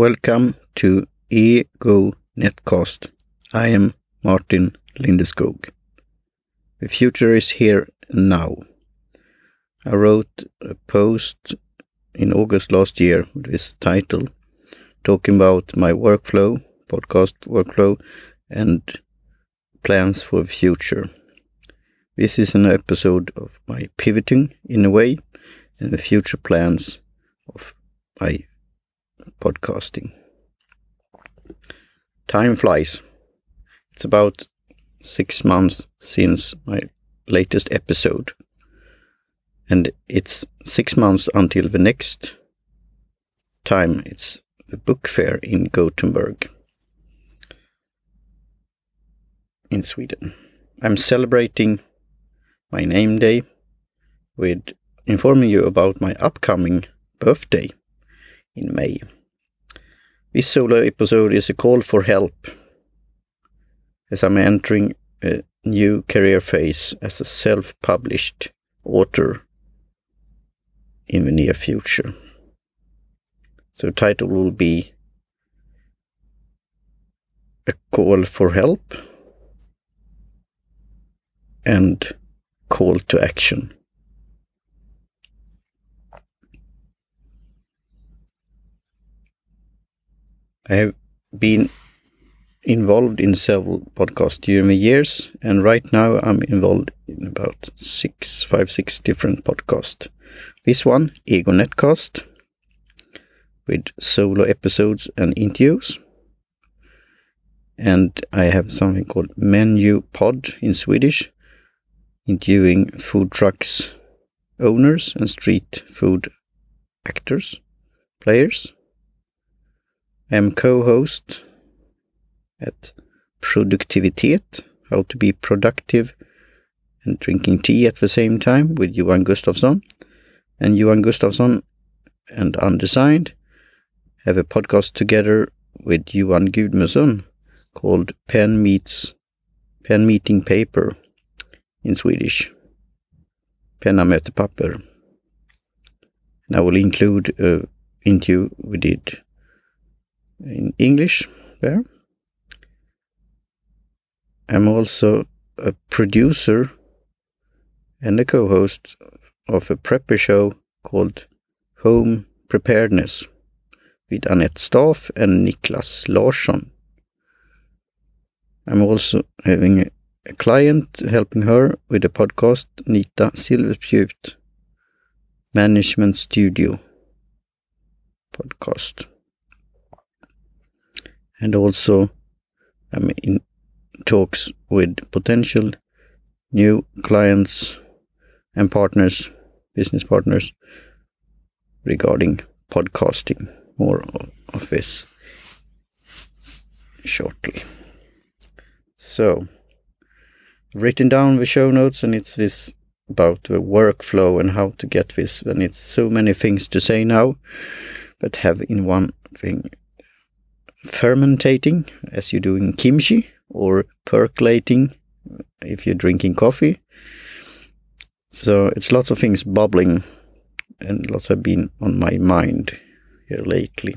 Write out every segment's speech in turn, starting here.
Welcome to Ego Netcast. I am Martin Lindeskog. The future is here now. I wrote a post in August last year with this title, talking about my workflow, podcast workflow, and plans for the future. This is an episode of my pivoting in a way and the future plans of my podcasting. Time flies. It's about six months since my latest episode. And it's six months until the next time it's the book fair in Gothenburg in Sweden. I'm celebrating my name day with informing you about my upcoming birthday in May. This solo episode is a call for help as I'm entering a new career phase as a self published author in the near future. So, title will be A Call for Help and Call to Action. I have been involved in several podcasts during the years, and right now I'm involved in about six, five, six different podcasts. This one, Ego Netcast, with solo episodes and interviews. And I have something called Menu Pod in Swedish, interviewing food trucks owners and street food actors, players. Am co-host at Produktivitet, how to be productive and drinking tea at the same time with Johan Gustafsson. And Johan Gustafsson and Undesigned have a podcast together with Johan Gudmundsson called Pen Meets Pen Meeting Paper in Swedish. Penna möter papper. And I will include an interview we did in English there. I'm also a producer and a co host of a prepper show called Home Preparedness with Annette Staff and Niklas Larsson. I'm also having a, a client helping her with a podcast, Nita Silverspjut Management Studio podcast and also I'm in talks with potential new clients and partners, business partners, regarding podcasting. More of this shortly. So, written down the show notes, and it's this about the workflow and how to get this. And it's so many things to say now, but have in one thing fermentating, as you do in kimchi, or percolating uh, if you're drinking coffee. So it's lots of things bubbling, and lots have been on my mind here lately.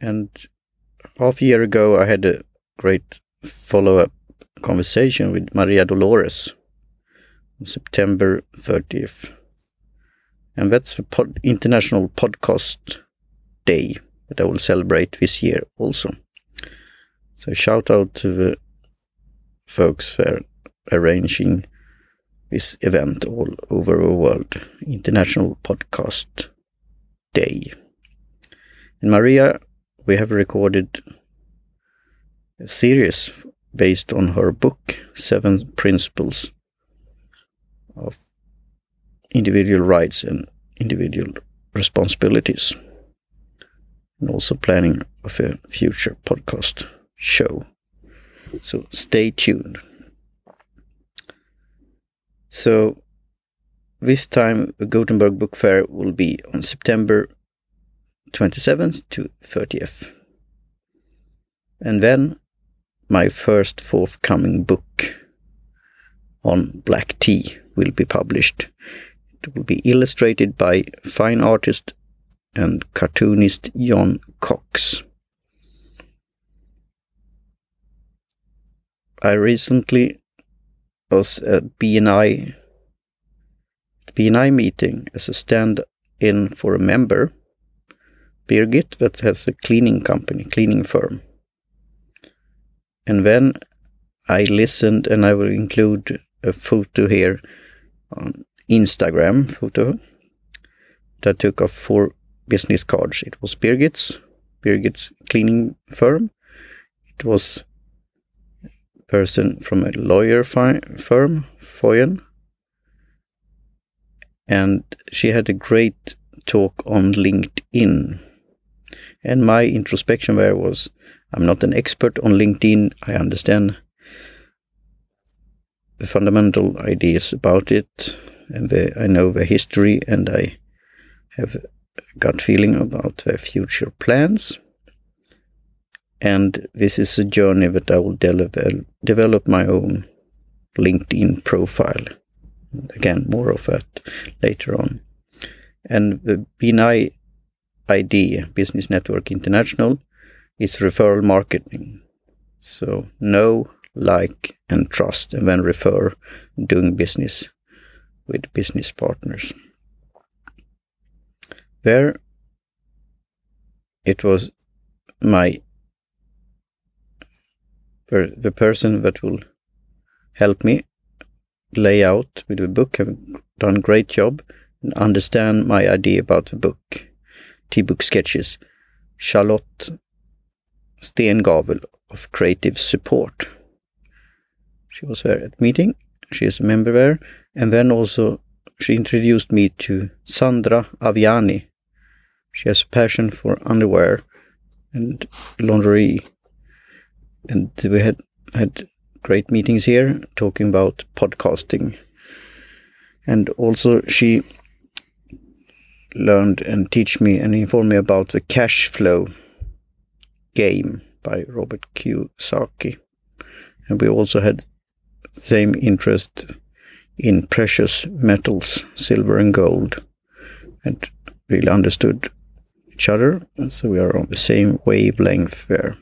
And half a year ago, I had a great follow up conversation with Maria Dolores on September 30th. And that's the pod- International Podcast Day that I will celebrate this year also. So shout out to the folks for arranging this event all over the world, International Podcast Day. In Maria, we have recorded a series based on her book, Seven Principles of Individual Rights and Individual Responsibilities and also planning of a future podcast show. So stay tuned. So this time the Gothenburg Book Fair will be on September 27th to 30th. And then my first forthcoming book on black tea will be published. It will be illustrated by fine artist and cartoonist John Cox. I recently was at BNI BNI meeting as a stand-in for a member, Birgit, that has a cleaning company, cleaning firm. And then I listened, and I will include a photo here on Instagram photo that took off four business cards. It was Birgit's, Birgit's cleaning firm. It was person from a lawyer fi- firm, Foyen. And she had a great talk on LinkedIn. And my introspection there was I'm not an expert on LinkedIn. I understand the fundamental ideas about it, and the, I know the history, and I have gut feeling about their future plans. And this is a journey that I will de develop my own LinkedIn profile. Again, more of that later on. And the BNI ID, Business Network International, is referral marketing. So know, like, and trust, and then refer doing business with business partners. There, it was my the person that will help me lay out with the book have done great job and understand my idea about the book. T-book sketches. Charlotte Stengavel of Creative Support. She was there at meeting. She is a member there. And then also she introduced me to Sandra Aviani. She has a passion for underwear and laundry. and we had had great meetings here talking about podcasting. And also she learned and teach me and inform me about the cash flow game by Robert Kiyosaki. And we also had same interest in precious metals, silver and gold, and really understood each other. So we are on the same wavelength there.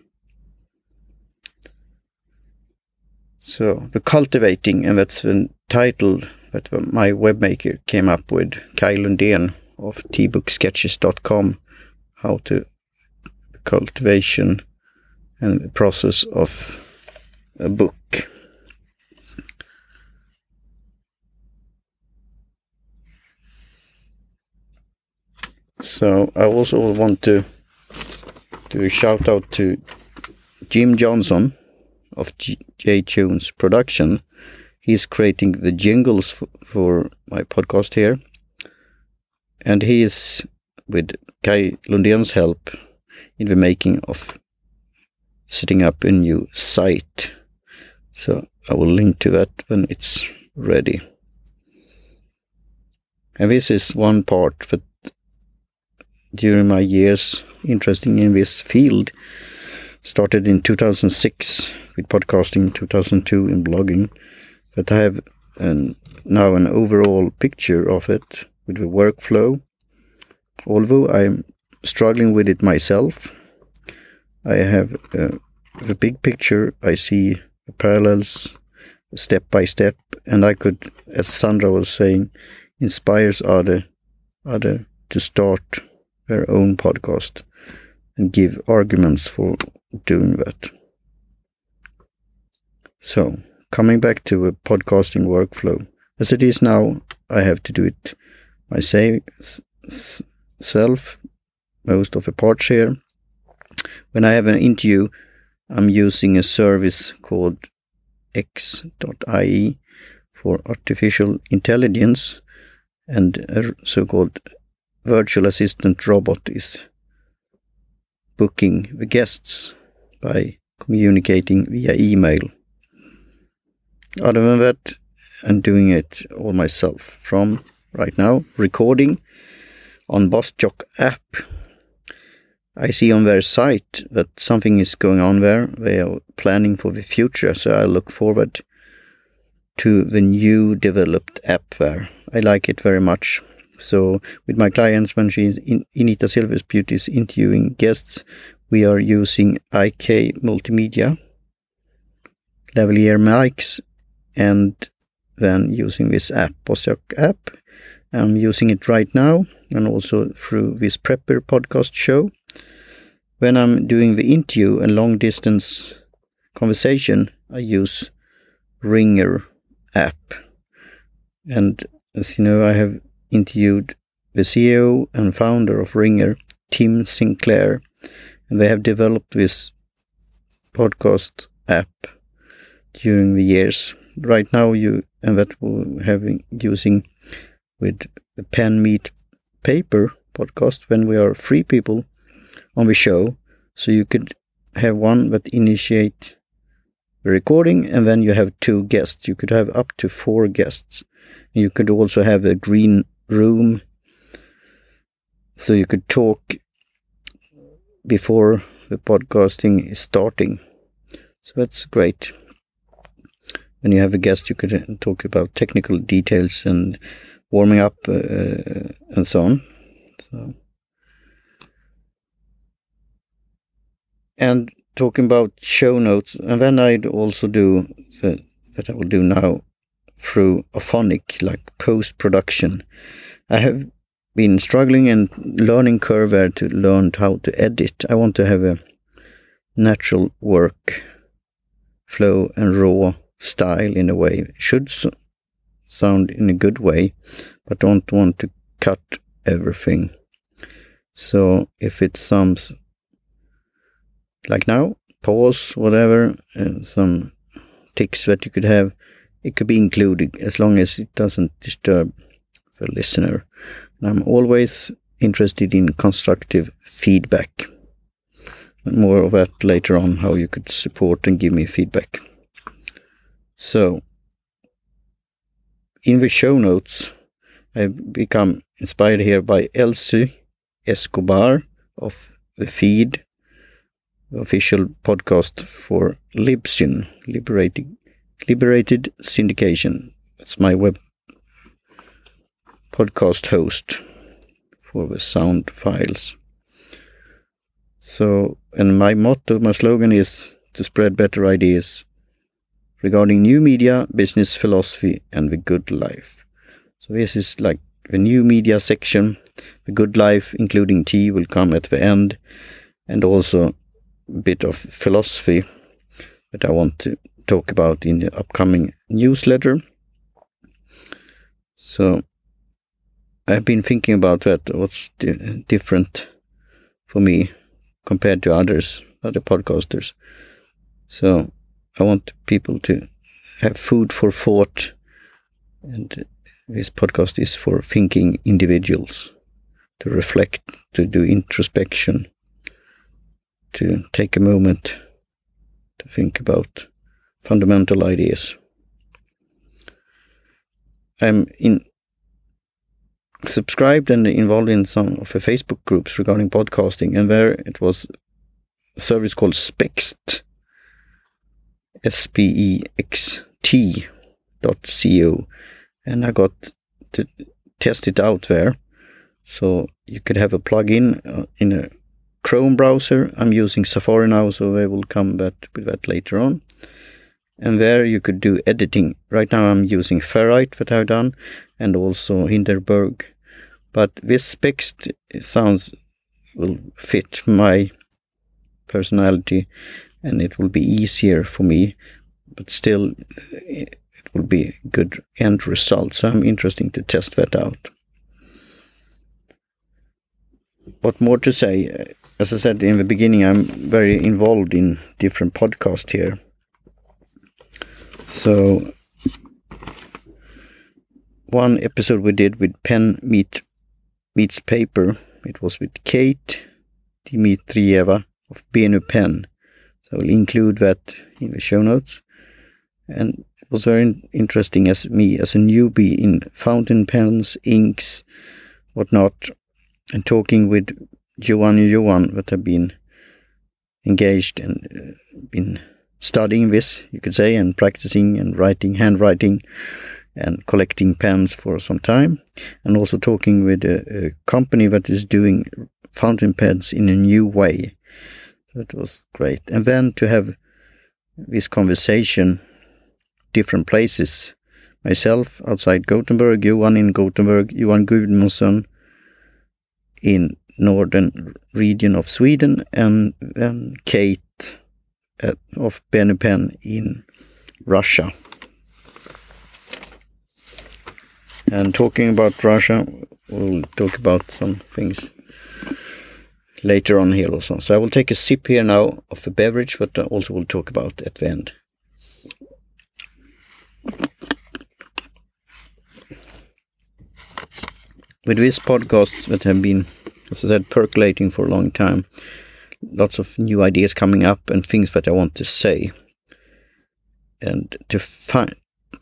So the cultivating, and that's the title that my webmaker came up with, Kai Lundén of tbooksketches.com, how to cultivation and the process of a book. So I also want to do a shout out to Jim Johnson of J Tunes production. He's creating the jingles for my podcast here. And he is, with Kai Lundén's help, in the making of setting up a new site. So I will link to that when it's ready. And this is one part that during my years interesting in this field started in 2006 with podcasting, 2002 in blogging. But I have an, now an overall picture of it with the workflow. Although I'm struggling with it myself, I have uh, the big picture. I see parallels step by step, and I could, as Sandra was saying, inspires other other to start their own podcast and give arguments for doing that. So, coming back to a podcasting workflow, as it is now, I have to do it myself, most of the parts here. When I have an interview, I'm using a service called x.ai for artificial intelligence, and a so called virtual assistant robot is booking the guests by communicating via email. Other than that, I'm doing it all myself from right now, recording on BossJock app. I see on their site that something is going on there. They are planning for the future, so I look forward to the new developed app there. I like it very much. So with my clients, when she's in Inita Silverspjut is interviewing guests, we are using IK Multimedia, lavalier mics, and then using this app, Bossjock app. I'm using it right now and also through this Prepper podcast show. When I'm doing the interview and long distance conversation, I use Ringr app. And as you know, I have interviewed the CEO and founder of Ringr, Tim Sinclair, and they have developed this podcast app during the years. Right now, you and that we're having using with the pen meet paper podcast when we are three people on the show. So you could have one that initiate the recording and then you have two guests. You could have up to four guests. You could also have a green room so you could talk before the podcasting is starting. So that's great. When you have a guest, you could uh, talk about technical details and warming up uh, uh, and so on. So, and talking about show notes, and then I'd also do the, that I will do now through Auphonic, like post production. I have been struggling and learning curve where to learn how to edit. I want to have a natural work flow and raw style in a way. It should sound in a good way, but don't want to cut everything. So if it sounds like now, pause, whatever, and some ticks that you could have, it could be included as long as it doesn't disturb the listener. And I'm always interested in constructive feedback. More of that later on, how you could support and give me feedback. So, in the show notes, I've become inspired here by Elsie Escobar of the feed, official podcast for Libsyn, Liberated, Liberated Syndication. That's my web podcast host for the sound files. So, and my motto, my slogan is to spread better ideas regarding new media, business philosophy, and the good life. So, this is like the new media section. The good life, including tea, will come at the end, and also a bit of philosophy that I want to talk about in the upcoming newsletter. So, I've been thinking about that. What's di different for me compared to others, other podcasters? So I want people to have food for thought, and this podcast is for thinking individuals to reflect, to do introspection, to take a moment to think about fundamental ideas. I'm in subscribed and involved in some of the Facebook groups regarding podcasting, and there it was a service called Spext, S P E X T dot co, and I got to test it out there. So you could have a plugin uh, in a Chrome browser. I'm using Safari now, so I will come back with that later on. And there you could do editing. Right now I'm using Ferrite that I've done, and also Hindenburg but this Spext sounds will fit my personality and it will be easier for me, but still it will be good end result. So I'm interested to test that out. What more to say? As I said in the beginning, I'm very involved in different podcasts here. So one episode we did with Pen Meet meets paper. It was with Kate Dimitrieva of Benu Pen. So I'll include that in the show notes. And it was very interesting as me, as a newbie in fountain pens, inks, whatnot, and talking with Johan and Johan that have been engaged and uh, been studying this, you could say, and practicing and writing, handwriting, and collecting pens for some time, and also talking with a, a company that is doing fountain pens in a new way. That was great. And then to have this conversation, different places, myself outside Gothenburg, you Johan in Gothenburg, you Johan Gudmundsson in northern region of Sweden, and then Kate at, of Benu Pen in Russia. And talking about Russia, we'll talk about some things later on here also. So I will take a sip here now of the beverage, but uh, also we'll talk about at the end. With this podcast that have been, as I said, percolating for a long time, lots of new ideas coming up and things that I want to say. And to find,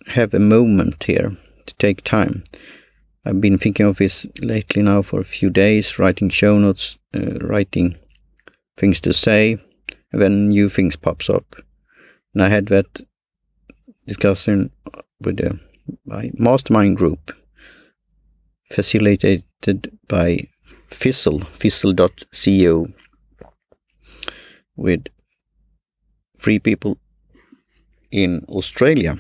have a moment here to take time. I've been thinking of this lately now for a few days, writing show notes, uh, writing things to say, and then new things pops up. And I had that discussion with my mastermind group, facilitated by Fizzle, fizzle.co, with free people in Australia.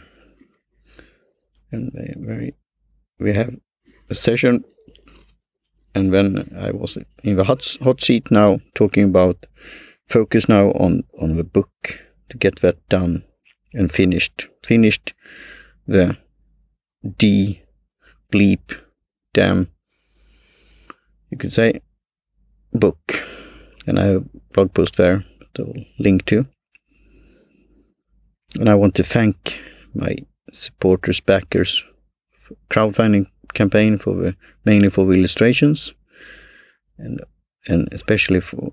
And they very, we have a session and then I was in the hot, hot seat now talking about focus now on, on the book to get that done and finished. Finished the D bleep damn you could say book. And I have blog post there that will link to. And I want to thank my supporters, backers, crowdfunding campaign for mainly for the illustrations, and and especially for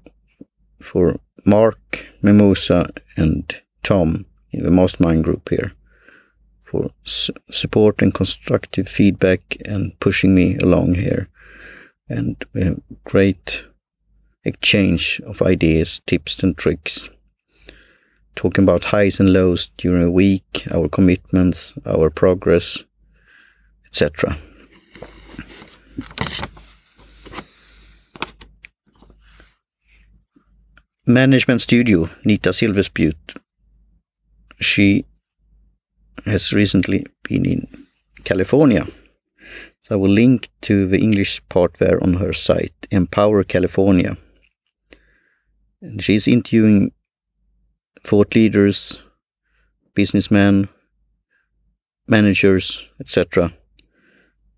for Mark, Mimosa, and Tom in the mastermind group here for su support and constructive feedback and pushing me along here. And we have great exchange of ideas, tips, and tricks. Talking about highs and lows during a week, our commitments, our progress, etc. Management Studio, Nita Silverspjut. She has recently been in California. So I will link to the English part there on her site, Empower California. She's interviewing thought leaders, businessmen, managers, etc.,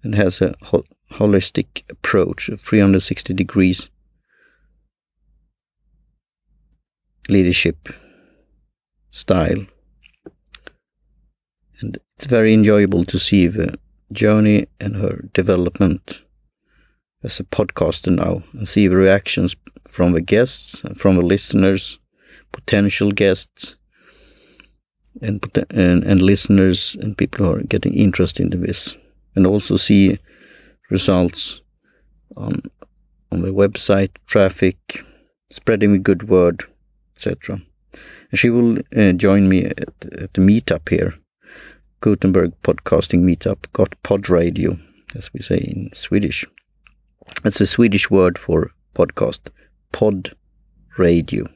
and has a ho holistic approach, of 360 degrees leadership style. And it's very enjoyable to see the journey and her development as a podcaster now and see the reactions from the guests from the listeners, potential guests, and, and, and listeners and people who are getting interested in this, and also see results on on the website, traffic, spreading the good word, etc. And she will uh, join me at, at the meetup here, Gothenburg Podcasting Meetup, got pod radio, as we say in Swedish. It's a Swedish word for podcast, pod radio.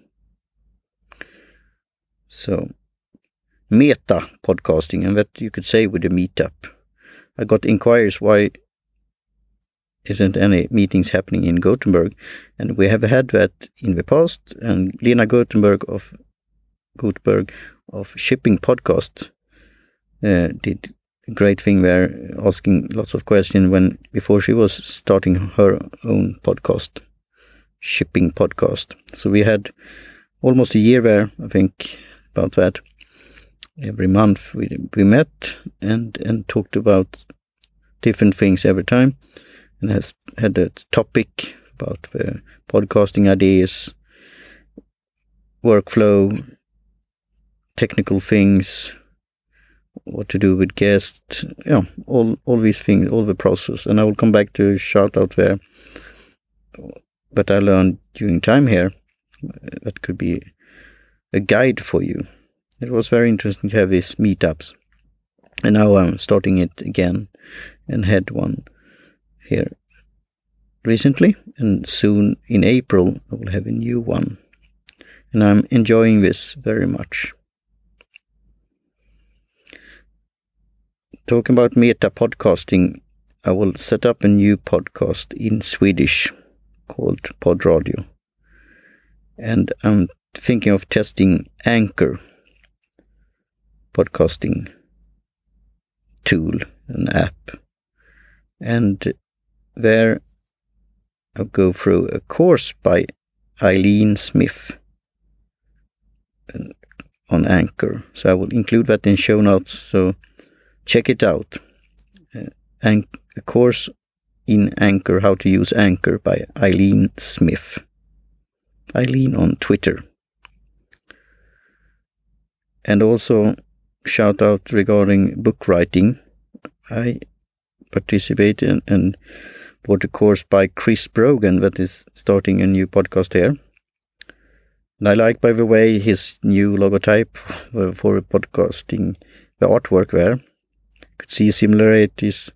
So, meta podcasting, and that you could say with a meetup. I got inquiries why isn't any meetings happening in Gothenburg, and we have had that in the past. And Lena Gothenburg of Gothenburg of Shipping Podcast uh, did great thing there, asking lots of questions when before she was starting her own podcast, Shipping Podcast. So we had almost a year there, I think, about that. Every month we we met and and talked about different things every time and has had a topic about the podcasting ideas, workflow, technical things, what to do with guests, yeah, all all these things, all the process. And I will come back to shout out there. But I learned during time here that could be a guide for you. It was very interesting to have these meetups. And now I'm starting it again and had one here recently. And soon in April, I will have a new one. And I'm enjoying this very much. Talking about meta podcasting, I will set up a new podcast in Swedish called Podradio. And I'm thinking of testing Anchor podcasting tool, an app. And there I'll go through a course by Eileen Smith on Anchor. So I will include that in show notes. So check it out. Uh, a course in Anchor, how to use Anchor by Eileen Smith. Eileen on Twitter. And also shout out regarding book writing. I participate in, and bought a course by Chris Brogan that is starting a new podcast here. And I like, by the way, his new logotype for podcasting, the artwork there. Could see similarities,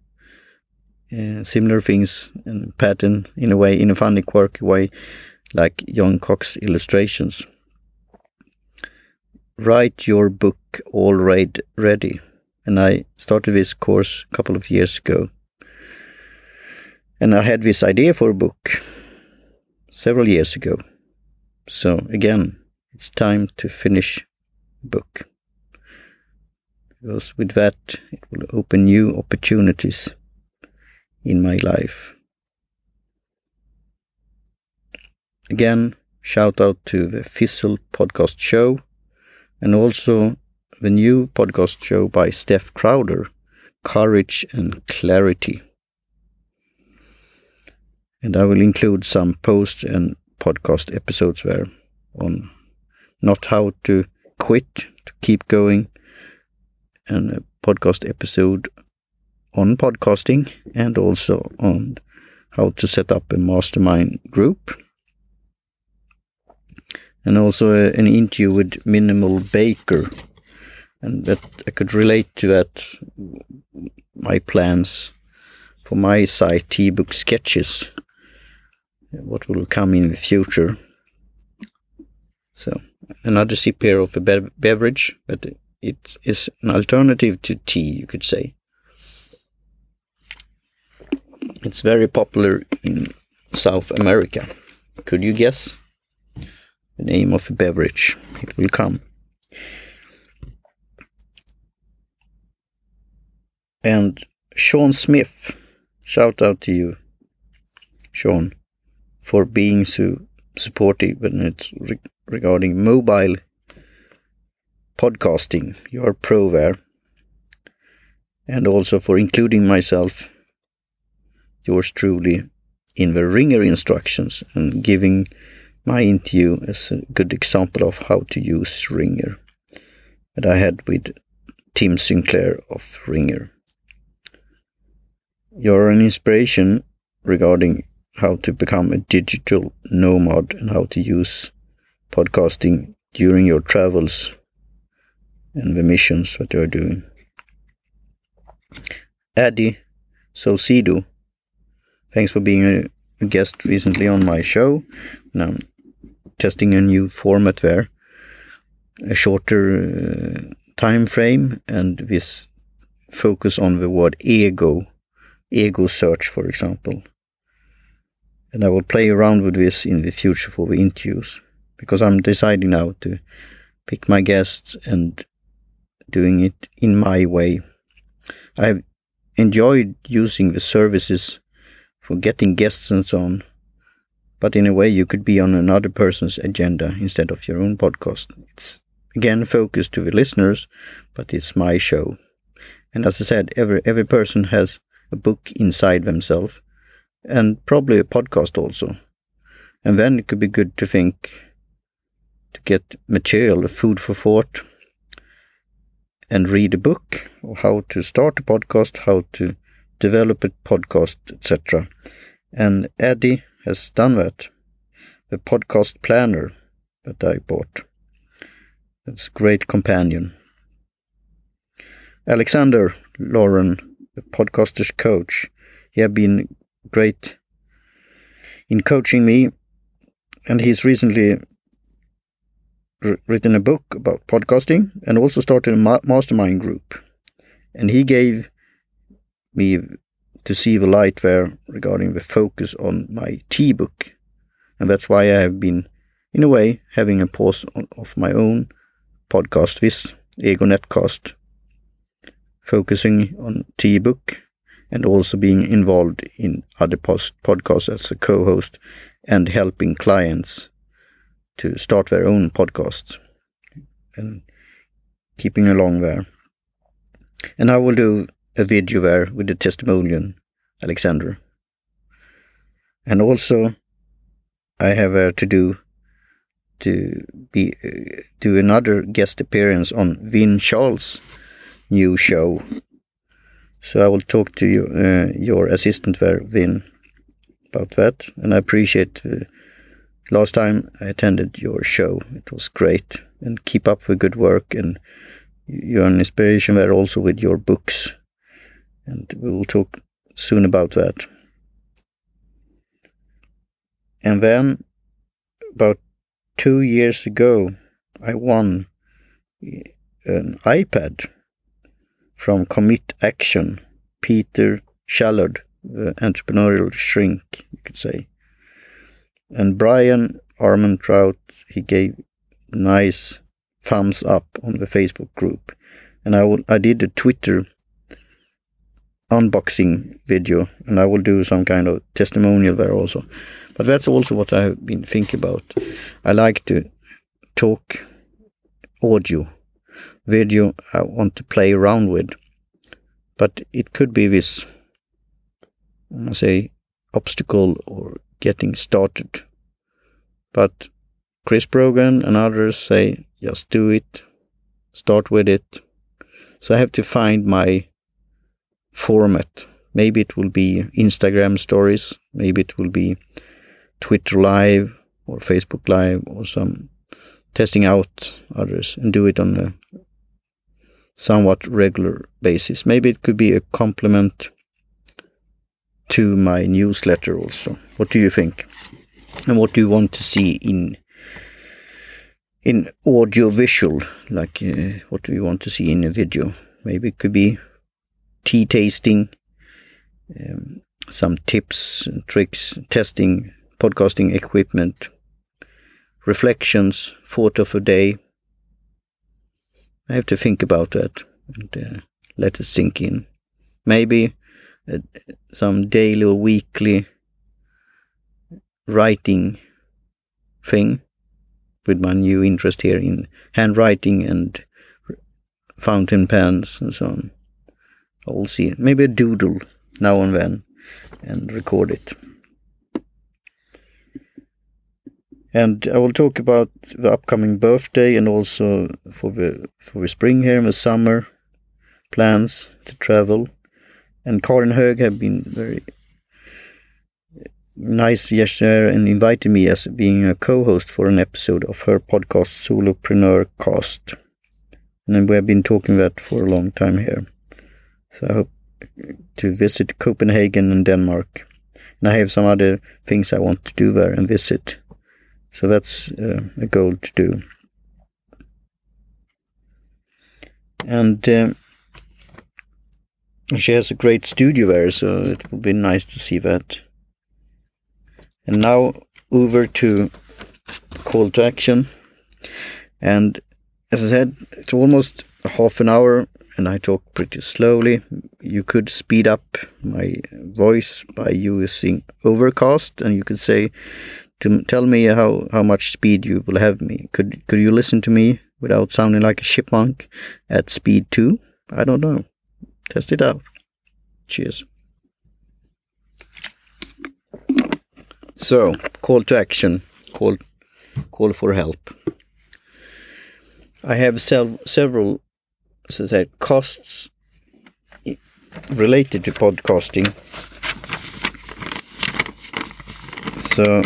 uh, similar things and pattern in a way, in a funny, quirky way, like John Cox illustrations. Write your book already ready. And I started this course a couple of years ago. And I had this idea for a book several years ago. So again, it's time to finish book. Because with that, it will open new opportunities in my life. Again, shout out to the Fizzle podcast show and also the new podcast show by Steph Crowder, Courage and Clarity. And I will include some post and podcast episodes there on not how to quit, to keep going, a uh, podcast episode on podcasting and also on how to set up a mastermind group. And also a, an interview with Minimal Baker. And that I could relate to that, my plans for my site, T-Book Sketches, what will come in the future. So another sip here of a bev beverage, but it is an alternative to tea, you could say. It's very popular in South America. Could you guess the name of a beverage? It will come. And Sean Smith, shout out to you, Sean for being so supportive when it's re regarding mobile podcasting. You're pro there. And also for including myself, yours truly, in the Ringr instructions and giving my interview as a good example of how to use Ringr that I had with Tim Sinclair of Ringr. You're an inspiration regarding how to become a digital nomad and how to use podcasting during your travels and the missions that you are doing. Addy Sosido, thanks for being a, guest recently on my show. And I'm testing a new format there, a shorter uh, time frame, and this focus on the word ego, ego search, for example. And I will play around with this in the future for the interviews because I'm deciding now to pick my guests and doing it in my way. I've enjoyed using the services for getting guests and so on, but in a way you could be on another person's agenda instead of your own podcast. It's again focused to the listeners, but it's my show. And as I said, every every person has a book inside themselves and probably a podcast also. And then it could be good to think to get material, food for thought, and read a book how to start a podcast, how to develop a podcast, etc. And Eddie has done that. The podcast planner that I bought. It's a great companion. Alexander Lauren, the podcaster's coach. He has been great in coaching me, and he's recently written a book about podcasting and also started a ma mastermind group. And he gave me to see the light there regarding the focus on my T book. And that's why I have been, in a way, having a pause on, of my own podcast, this Ego Netcast, focusing on T book and also being involved in other post podcasts as a co-host and helping clients to start their own podcast and keeping along there. And I will do a video there with the testimonial Alexander. And also I have uh, to do to be uh, do another guest appearance on Vin Charles' new show. So I will talk to you, uh, your assistant there, Vin, about that. And I appreciate uh, last time I attended your show. It was great. And keep up the good work. And you're an inspiration there also with your books. And we will talk soon about that. And then, about two years ago, I won an iPad from Commit Action, Peter Shallard, the entrepreneurial shrink, you could say. And Brian Armentrout, he gave nice thumbs up on the Facebook group. And I, will, I did a Twitter unboxing video and I will do some kind of testimonial there also. But that's also what I've been thinking about. I like to talk audio, video I want to play around with. But it could be this, say, obstacle or getting started. But Chris Brogan and others say, just do it, start with it. So I have to find my format. Maybe it will be Instagram stories, maybe it will be Twitter Live or Facebook Live or some testing out others and do it on a somewhat regular basis. Maybe it could be a complement to my newsletter also. What do you think? And what do you want to see in in audio visual? Like uh, what do you want to see in a video? Maybe it could be tea tasting, um, some tips and tricks, testing podcasting equipment, reflections, thought of a day. I have to think about that and uh, let it sink in. Maybe some daily or weekly writing thing with my new interest here in handwriting and fountain pens and so on. I will see. Maybe a doodle now and then and record it. And I will talk about the upcoming birthday and also for the for the spring here in the summer plans to travel. And Karin Hög have been very nice yesterday and invited me as being a co-host for an episode of her podcast Solopreneur Cast. And we have been talking that for a long time here. So I hope to visit Copenhagen and Denmark. And I have some other things I want to do there and visit. So that's uh, a goal to do. And uh, she has a great studio there, so it will be nice to see that. And now over to call to action. And as I said, it's almost half an hour and I talk pretty slowly. You could speed up my voice by using Overcast, and you could say to tell me how, how much speed you will have me. Could could you listen to me without sounding like a chipmunk at speed two? I don't know. Test it out. Cheers. So, call to action. Call call for help. I have sev- several so say, costs related to podcasting. So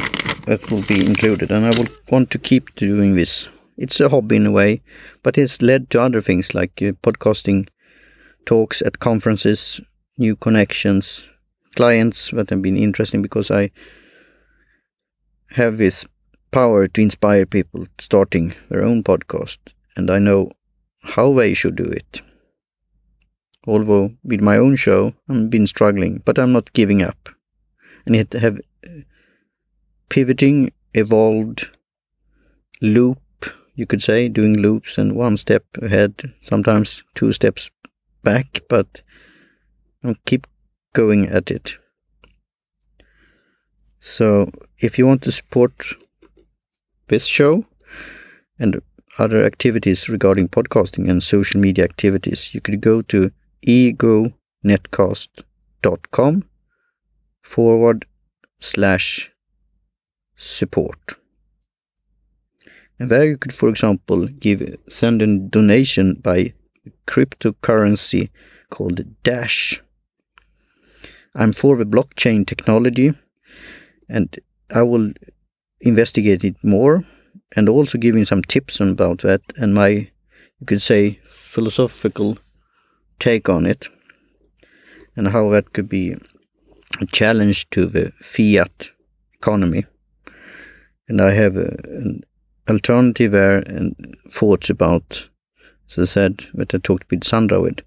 that will be included, and I will want to keep doing this. It's a hobby in a way, but it's led to other things like uh, podcasting talks at conferences, new connections, clients that have been interesting because I have this power to inspire people starting their own podcast, and I know how they should do it. Although with my own show, I've been struggling, but I'm not giving up. And yet have pivoting, evolved, loop, you could say, doing loops and one step ahead, sometimes two steps back, but I'll keep going at it. So if you want to support this show and other activities regarding podcasting and social media activities, you could go to egonetcast.com forward slash support. And there you could, for example, give send a donation by cryptocurrency called Dash. I'm for the blockchain technology and I will investigate it more and also giving some tips about that and my, you could say, philosophical take on it and how that could be a challenge to the fiat economy. And I have a, an alternative there and thoughts about, as I said, that I talked with Sandra with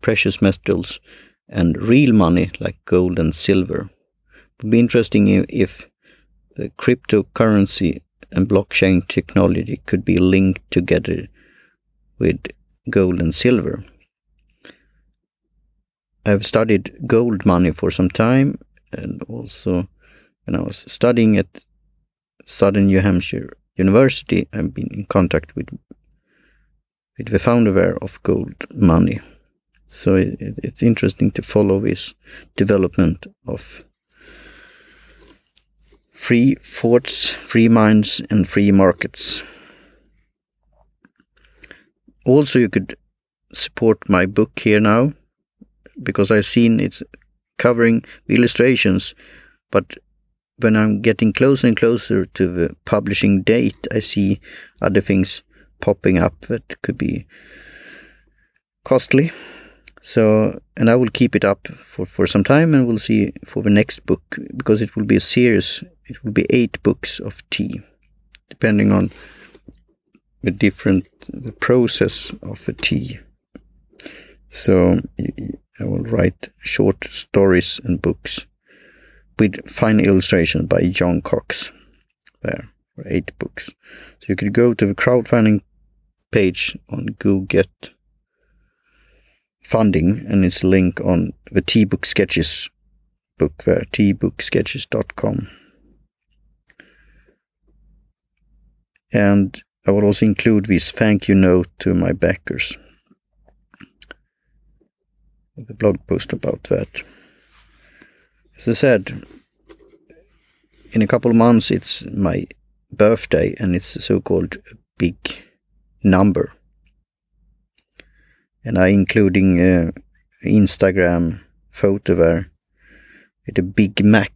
precious metals and real money like gold and silver. It would be interesting if the cryptocurrency and blockchain technology could be linked together with gold and silver. I've studied gold money for some time and also when I was studying at Southern New Hampshire University, I've been in contact with with the founder there of Gold Money. So it, it's interesting to follow this development of free thoughts, free minds, and free markets. Also, you could support my book here now because I've seen it's covering the illustrations, but when I'm getting closer and closer to the publishing date, I see other things popping up that could be costly. So, and I will keep it up for, for some time and we'll see for the next book because it will be a series. It will be eight books of tea, depending on the different the process of the tea. So, I will write short stories and books with fine illustrations by John Cox. There, eight books. So you could go to the crowdfunding page on Go Get Funding, and it's a link on the Tea Book Sketches book there, teabooksketches.com. And I will also include this thank you note to my backers. The blog post about that. As I said, in a couple of months it's my birthday and it's so-called big number. And I including uh, Instagram photo there with a Big Mac.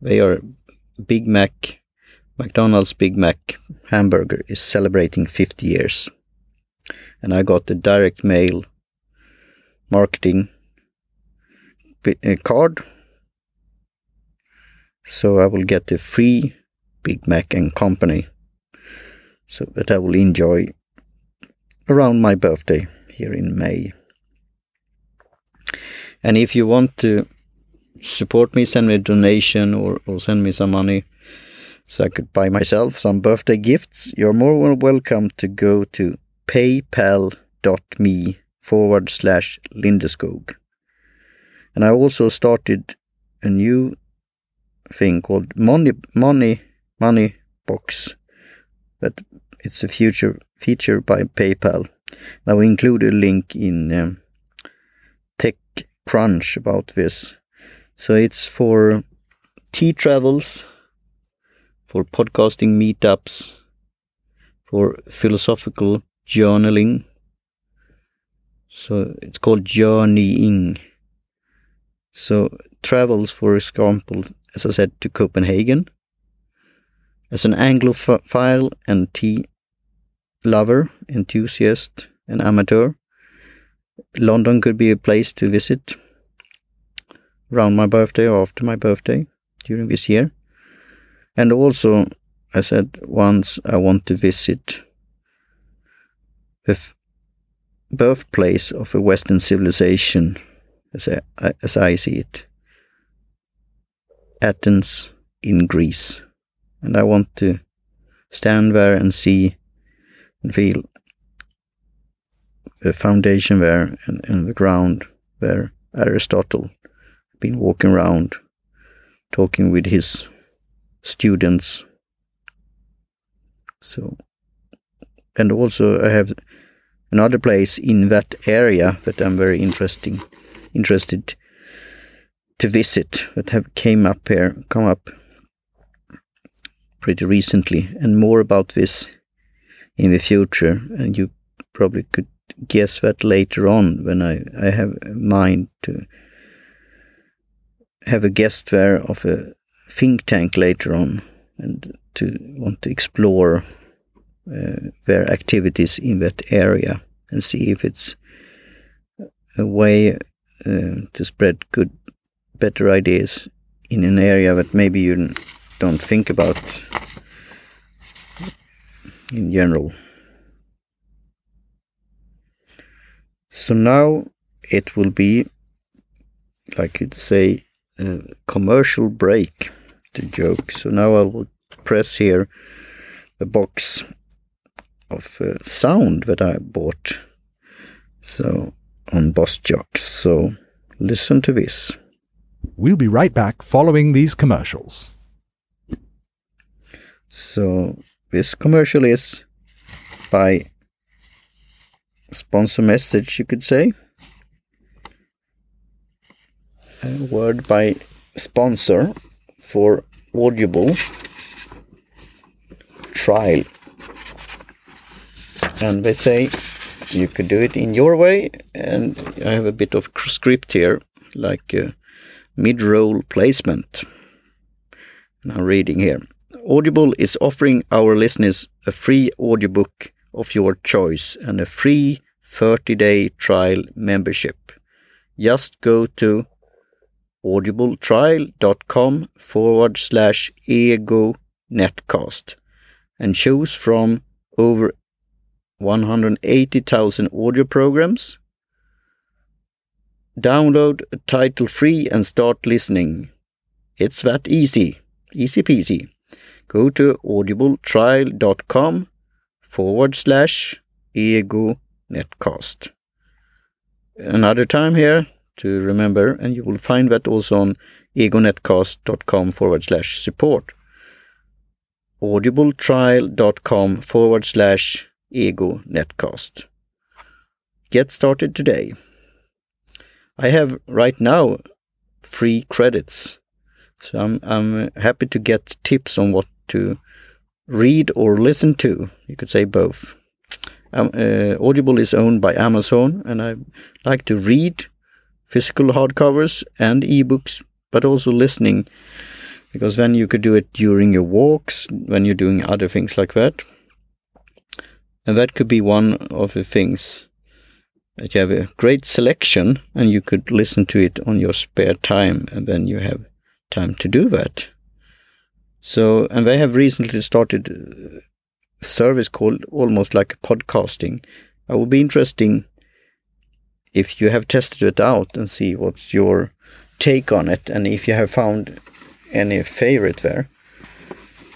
They are Big Mac, McDonald's Big Mac hamburger is celebrating 50 years. And I got the direct mail marketing uh, card so I will get the free Big Mac and Company so that I will enjoy around my birthday here in May. And if you want to support me, send me a donation or, or send me some money so I could buy myself some birthday gifts, you're more than welcome to go to paypal.me forward slash Lindeskog. And I also started a new thing called Money Money Money Box, but it's a future feature by PayPal. I will include a link in um, TechCrunch about this. So it's for tea travels, for podcasting meetups, for philosophical journaling. So it's called journeying. So travels, for example, as I said, to Copenhagen. As an Anglophile and tea lover, enthusiast, and amateur, London could be a place to visit around my birthday or after my birthday during this year. And also, I said once I want to visit the birthplace of a Western civilization, as I, as I see it Athens in Greece. And I want to stand there and see feel the foundation there and the ground where Aristotle had been walking around talking with his students. So, and also I have another place in that area that I'm very interesting, interested to visit that have came up here, come up pretty recently, and more about this in the future. And you probably could guess that later on when I, I have mind to have a guest there of a think tank later on and to want to explore uh, their activities in that area and see if it's a way uh, to spread good, better ideas in an area that maybe you don't think about in general. So now it will be, like you'd say, a commercial break the joke. So now I will press here the box of uh, sound that I bought. So on Boss Jock. So listen to this. We'll be right back following these commercials. So this commercial is by sponsor message, you could say. A word by sponsor for Audible trial. And they say you could do it in your way, and I have a bit of script here, like mid roll placement. And I'm reading here. Audible is offering our listeners a free audiobook of your choice and a free 30 day trial membership. Just go to audibletrial.com forward slash ego netcast and choose from over 180,000 audio programs. Download a title free and start listening. It's that easy. Easy peasy. Go to audibletrial.com forward slash ego netcast. Another time here to remember, and you will find that also on egonetcast.com forward slash support. audibletrial.com forward slash ego netcast. Get started today. I have right now free credits, so I'm, I'm happy to get tips on what to read or listen to. You could say both. Um, uh, Audible is owned by Amazon, and I like to read physical hardcovers and ebooks, but also listening, because then you could do it during your walks, when you're doing other things like that. And that could be one of the things that you have a great selection and you could listen to it on your spare time, and then you have time to do that. So, and they have recently started uh, a service called almost like podcasting. It would be interesting if you have tested it out and see what's your take on it and if you have found any favorite there.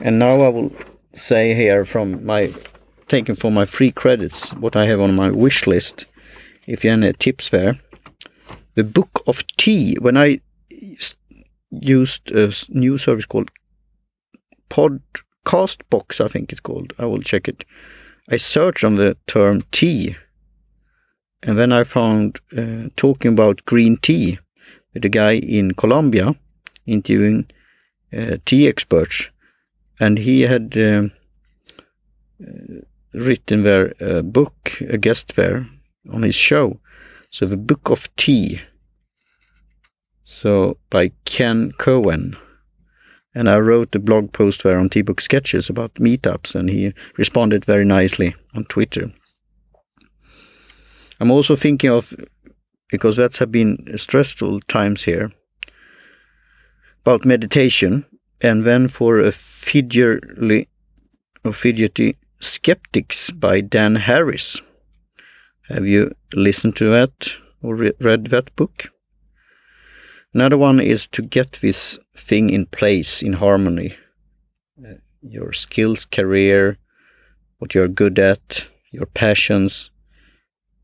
And now I will say here from my taken from my free credits what I have on my wish list. If you have any tips there. The Book of Tea. When I used a new service called Podcast Box, I think it's called. I will check it. I searched on the term tea and then I found uh, talking about green tea with a guy in Colombia interviewing uh, tea experts. And he had um, uh, written there a book, a guest there on his show. So the Book of Tea. So by Ken Cohen. And I wrote a blog post there on Tea Book Sketches about meetups, and he responded very nicely on Twitter. I'm also thinking of because that's have been stressful times here about meditation and then for a fidgety or fidgety skeptics by Dan Harris. Have you listened to that or re read that book? Another one is to get this thing in place in harmony. Uh, your skills, career, what you're good at, your passions,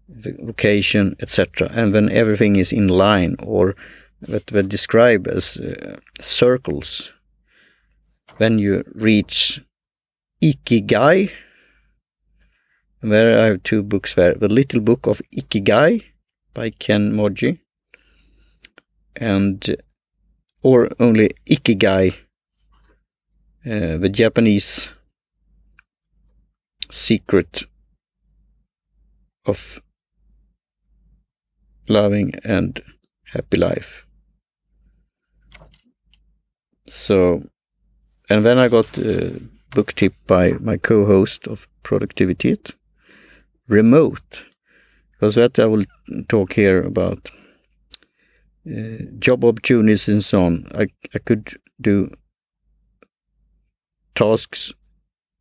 the vocation, etc. And when everything is in line or what we describe as uh, circles, when you reach Ikigai, where I have two books there, The Little Book of Ikigai by Ken Mogi, and or only Ikigai, uh, the Japanese secret of loving and happy life. So, and then I got a book tip by my co-host of Productivity, Remote, because that I will talk here about uh, job opportunities and so on. I, I could do tasks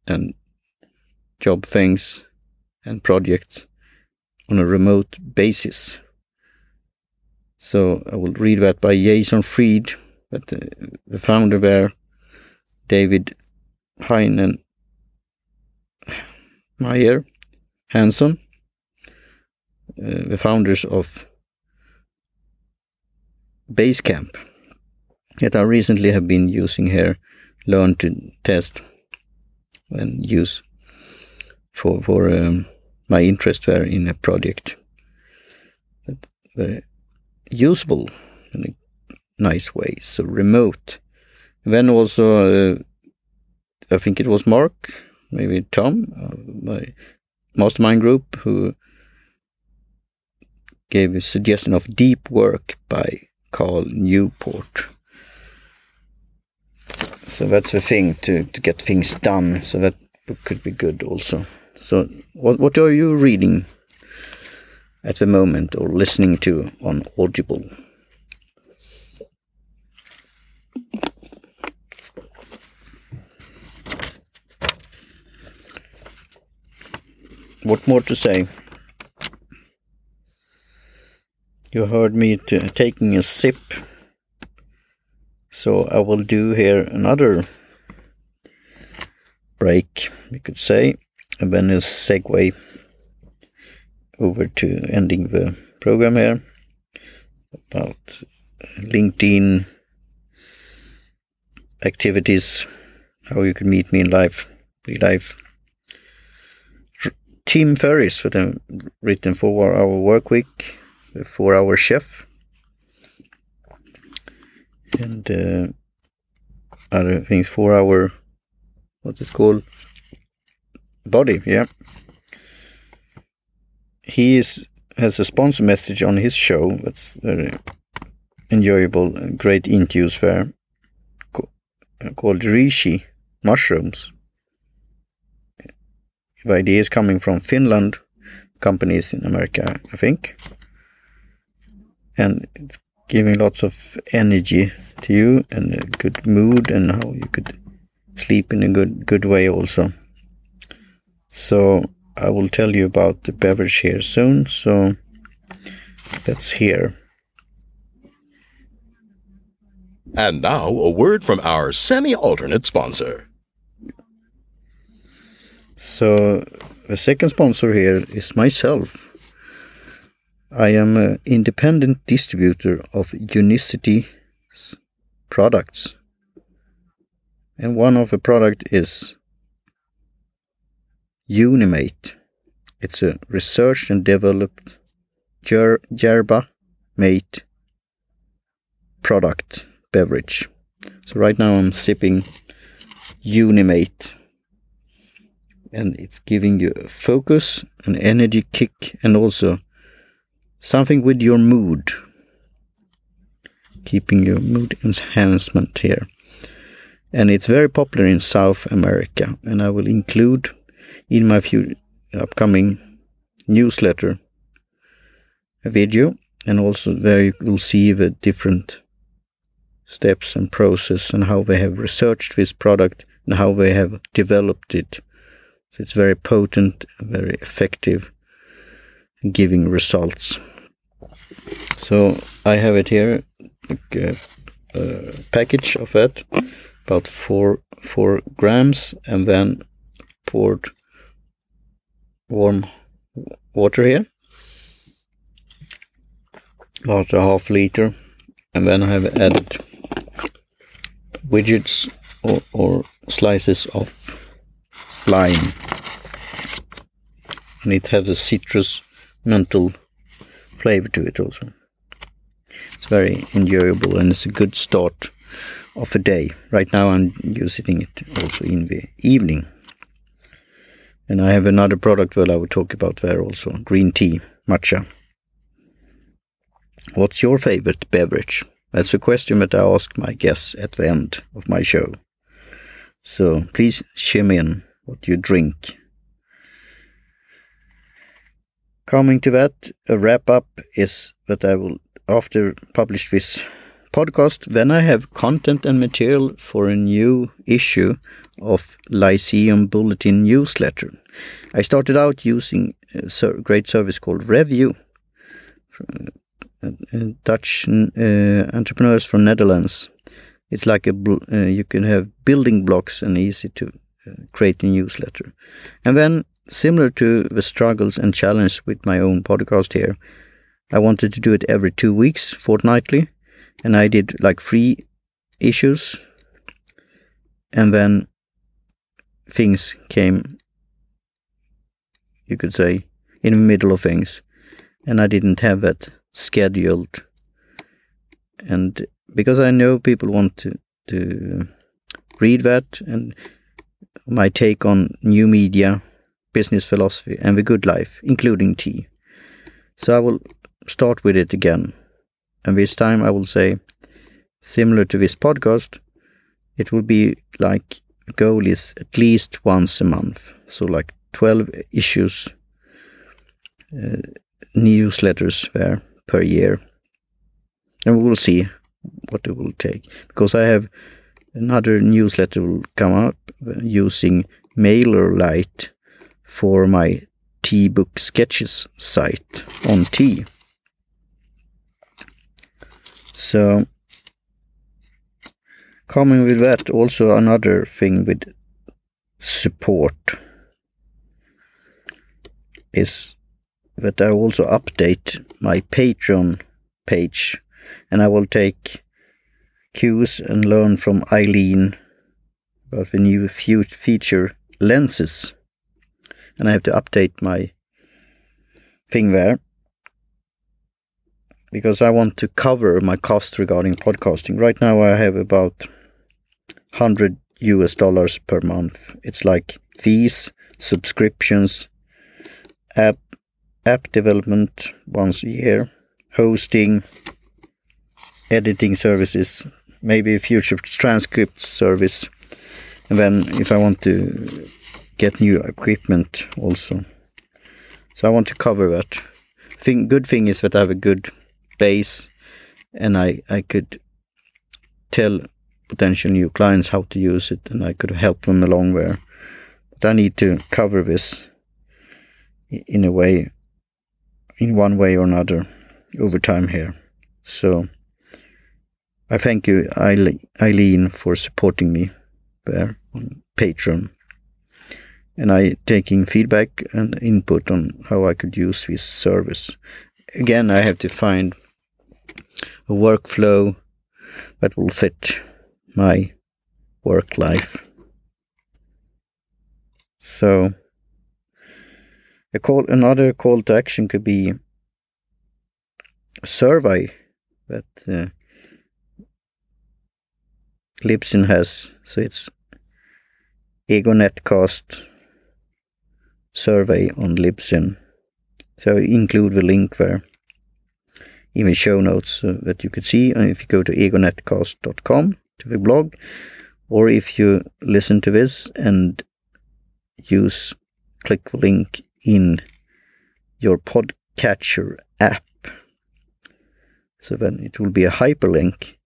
and job things and projects on a remote basis. So I will read that by Jason Fried, but uh, the founder there, David Heinen Meyer Hanson, uh, the founders of Basecamp that I recently have been using here, learn to test and use for for um, my interest there in a project. Very usable in a nice way. So remote. then also, uh, I think it was Mark, maybe Tom, uh, my mastermind group, who gave a suggestion of deep work by Cal Newport. So that's the thing to, to get things done. So that book could be good also. So what what are you reading at the moment or listening to on Audible? What more to say? You heard me taking a sip. So I will do here another break, you could say, and then a segue over to ending the program here about LinkedIn activities, how you can meet me in live, real life. Tim Ferriss with a written four hour work week four hour chef. And uh, other things, four hour, what's it called? Body, yeah. He is has a sponsor message on his show that's very enjoyable, great interviews there, called Reishi Mushrooms. The idea is coming from Finland, companies in America, I think and it's giving lots of energy to you and a good mood and how you could sleep in a good good way also. So I will tell you about the beverage here soon. So that's here. And now a word from our semi-alternate sponsor. So the second sponsor here is myself. I am an independent distributor of Unicity products. And one of the product is Unimate. It's a researched and developed yer yerba mate product beverage. So right now I'm sipping Unimate and it's giving you a focus, an energy kick and also something with your mood. Keeping your mood enhancement here. And it's very popular in South America. And I will include in my few upcoming newsletter a video and also there you will see the different steps and process and how they have researched this product and how they have developed it. So it's very potent, very effective, giving results. So I have it here, like a, a package of that, about four four grams, and then poured warm water here, about a half liter, and then I have added widgets or, or slices of lime. And it has a citrus mental flavor to it also. It's very enjoyable and it's a good start of a day. Right now I'm using it also in the evening. And I have another product that I will talk about there also, green tea, matcha. What's your favorite beverage? That's a question that I ask my guests at the end of my show. So please chime in what you drink. Coming to that, a wrap up is that I will, after publish this podcast, then I have content and material for a new issue of Lyceum Bulletin newsletter. I started out using a great service called Revue, Dutch uh, entrepreneurs from Netherlands. It's like a uh, you can have building blocks and easy to uh, create a newsletter, and then similar to the struggles and challenge with my own podcast here, I wanted to do it every two weeks, fortnightly, and I did like three issues, and then things came, you could say, in the middle of things, and I didn't have that scheduled. And because I know people want to, to read that and my take on new media, business philosophy, and the good life, including tea. So I will start with it again. And this time I will say, similar to this podcast, it will be like goal is at least once a month. So like 12 issues, uh, newsletters there per year. And we'll see what it will take. Because I have another newsletter will come up using MailerLite for my tea book sketches site on tea. So coming with that also another thing with support is that I also update my Patreon page and I will take cues and learn from Eileen about the new feature lenses. And I have to update my thing there because I want to cover my cost regarding podcasting. Right now I have about 100 US dollars per month. It's like fees, subscriptions, app app development once a year, hosting, editing services, maybe a future transcript service, and then if I want to get new equipment also. So I want to cover that. Thing, good thing is that I have a good base, and I I could tell potential new clients how to use it, and I could help them along there. But I need to cover this in a way in one way or another over time here. So I thank you, Eileen, for supporting me there on Patreon. And I taking feedback and input on how I could use this service. Again, I have to find a workflow that will fit my work life. So a call, another call to action could be a survey that uh, Libsyn has. So it's EgoNetcast survey on Libsyn. So include the link there, even show notes so that you could see. If you go to egonetcast.com to the blog, or if you listen to this and use click the link in your podcatcher app, So then it will be a hyperlink.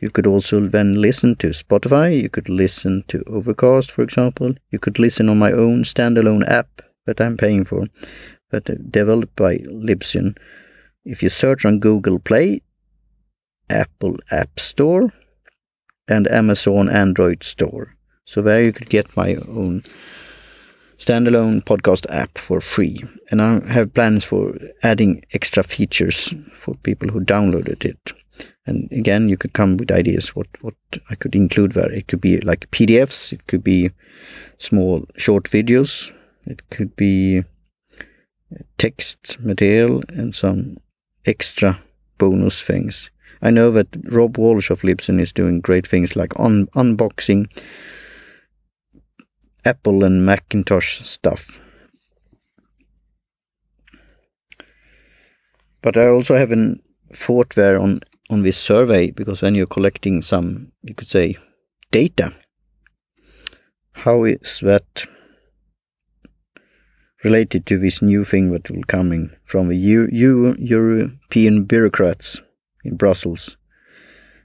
You could also then listen to Spotify. You could listen to Overcast, for example. You could listen on my own standalone app that I'm paying for, but uh, developed by Libsyn. If you search on Google Play, Apple App Store, and Amazon Android Store. So there you could get my own standalone podcast app for free. And I have plans for adding extra features for people who downloaded it. And again, you could come with ideas what, what I could include there. It could be like PDFs, it could be small short videos, it could be uh, text material and some extra bonus things. I know that Rob Walsh of Libsyn is doing great things like un- unboxing Apple and Macintosh stuff. But I also have a thought there on, on this survey because when you're collecting some, you could say, data, how is that related to this new thing that will coming from the U- U- European bureaucrats in Brussels?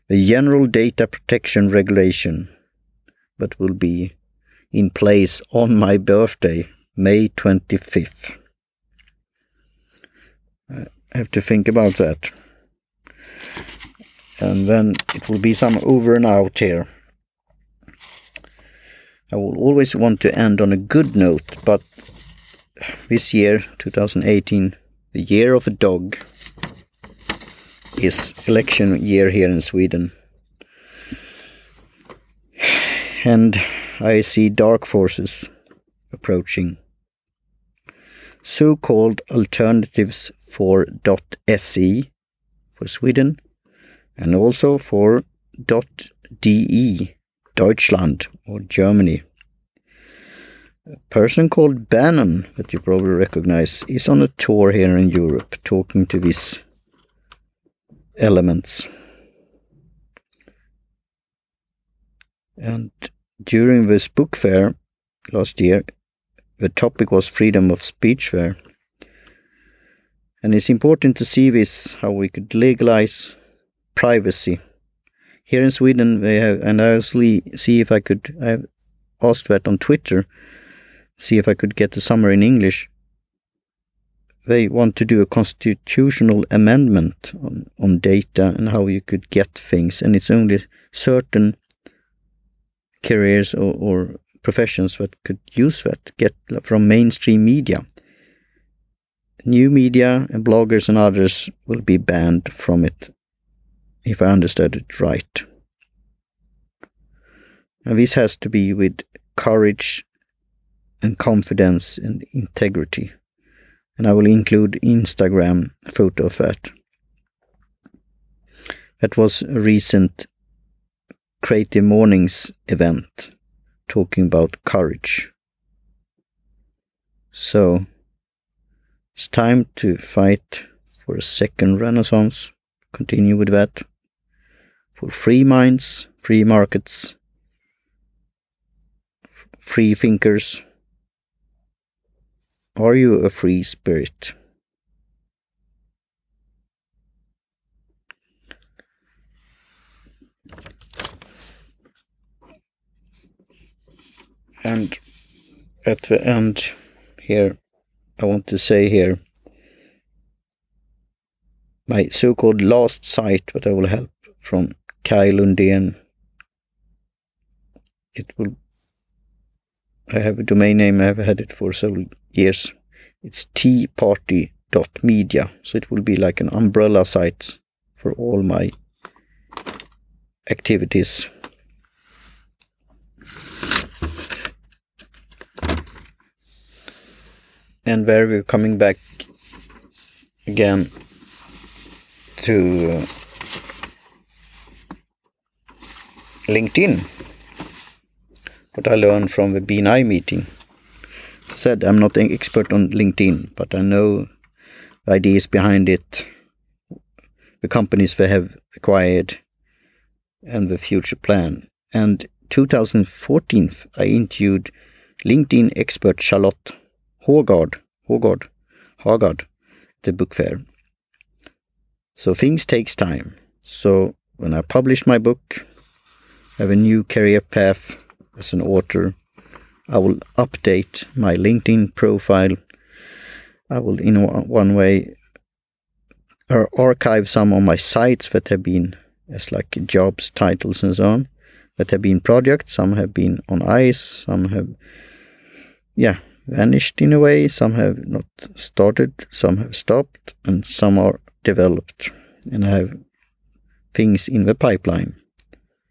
The General Data Protection Regulation that will be in place on my birthday, May 25th. I have to think about that. And then it will be some over and out here. I will always want to end on a good note, but this year, 2018, the year of a dog, is election year here in Sweden. And I see dark forces approaching. So called alternatives for .se for Sweden and also for .de Deutschland or Germany. A person called Bannon, that you probably recognize, is on a tour here in Europe talking to these elements. And during this book fair last year, the topic was freedom of speech fair. And it's important to see this how we could legalize privacy. Here in Sweden, they have, and I'll see if I could. I asked that on Twitter, see if I could get the summary in English. They want to do a constitutional amendment on, on data and how you could get things, and it's only certain careers or, or professions that could use that, get from mainstream media. New media and bloggers and others will be banned from it, if I understood it right. And this has to be with courage and confidence and integrity. And I will include Instagram photo of that. That was a recent Creative Mornings event talking about courage. So it's time to fight for a second renaissance. Continue with that. For free minds, free markets, free thinkers. Are you a free spirit? And at the end here, I want to say here my so-called last site that I will help from Kai Lundén. It will. I have a domain name. I have had it for several years. It's teaparty.media. So it will be like an umbrella site for all my activities. And where we're coming back again to LinkedIn. What I learned from the BNI meeting. I said I'm not an expert on LinkedIn, but I know the ideas behind it, the companies they have acquired, and the future plan. And 2014, I interviewed LinkedIn expert Charlotte Hågard, Hågard, Hagard, the book fair. So things takes time. So when I publish my book, I have a new career path as an author. I will update my LinkedIn profile. I will, in one way, archive some of my sites that have been as like jobs, titles, and so on that have been projects. Some have been on ice. Some have, yeah, vanished in a way. Some have not started. Some have stopped, and some are developed. And have things in the pipeline.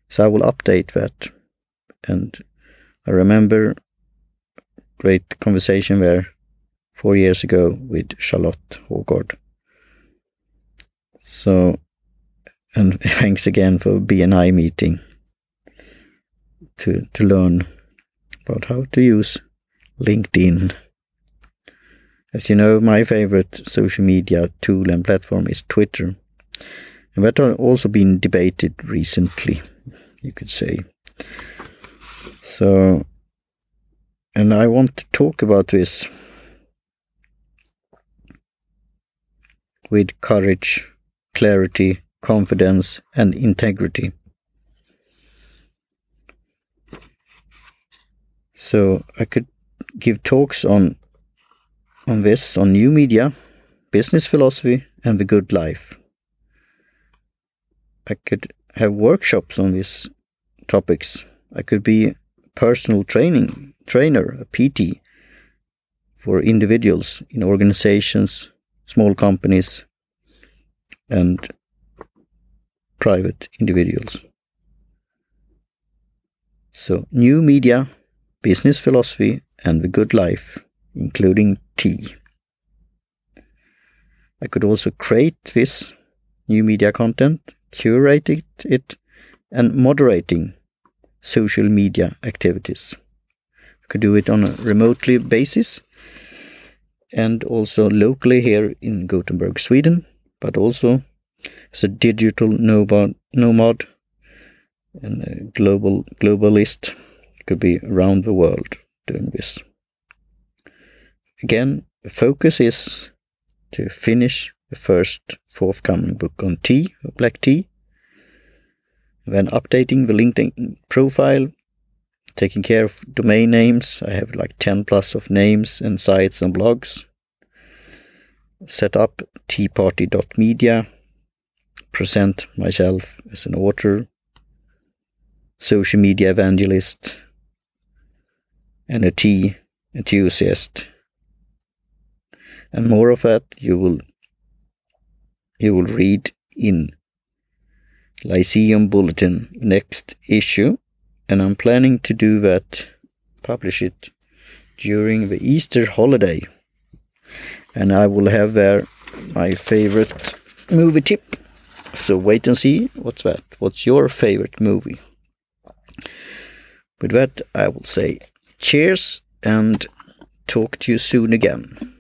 So I will update that. And I remember great conversation there four years ago with Charlotte Hågård. So, and thanks again for BNI meeting to, to learn about how to use LinkedIn. As you know, my favorite social media tool and platform is Twitter. And that has also been debated recently, you could say. So, and I want to talk about this with courage, clarity, confidence, and integrity. So I could give talks on on this on new media, business philosophy, and the good life. I could have workshops on these topics. I could be personal training trainer, a PT, for individuals in organizations, small companies, and private individuals. So, new media, business philosophy, and the good life, including tea. I could also create this new media content, curate it, and moderating social media activities. I could do it on a remotely basis and also locally here in Gothenburg, Sweden, but also as a digital nomad, and a global globalist. Could be around the world doing this. Again, the focus is to finish the first forthcoming book on tea, black tea, then updating the LinkedIn profile, taking care of domain names. I have like 10 plus of names and sites and blogs. Set up teaparty.media, present myself as an author, social media evangelist, and a tea enthusiast. And more of that you will you will read in Lyceum Bulletin next issue, and I'm planning to do that, publish it during the Easter holiday. And I will have there my favorite movie tip. So wait and see what's that. What's your favorite movie? With that, I will say cheers and talk to you soon again.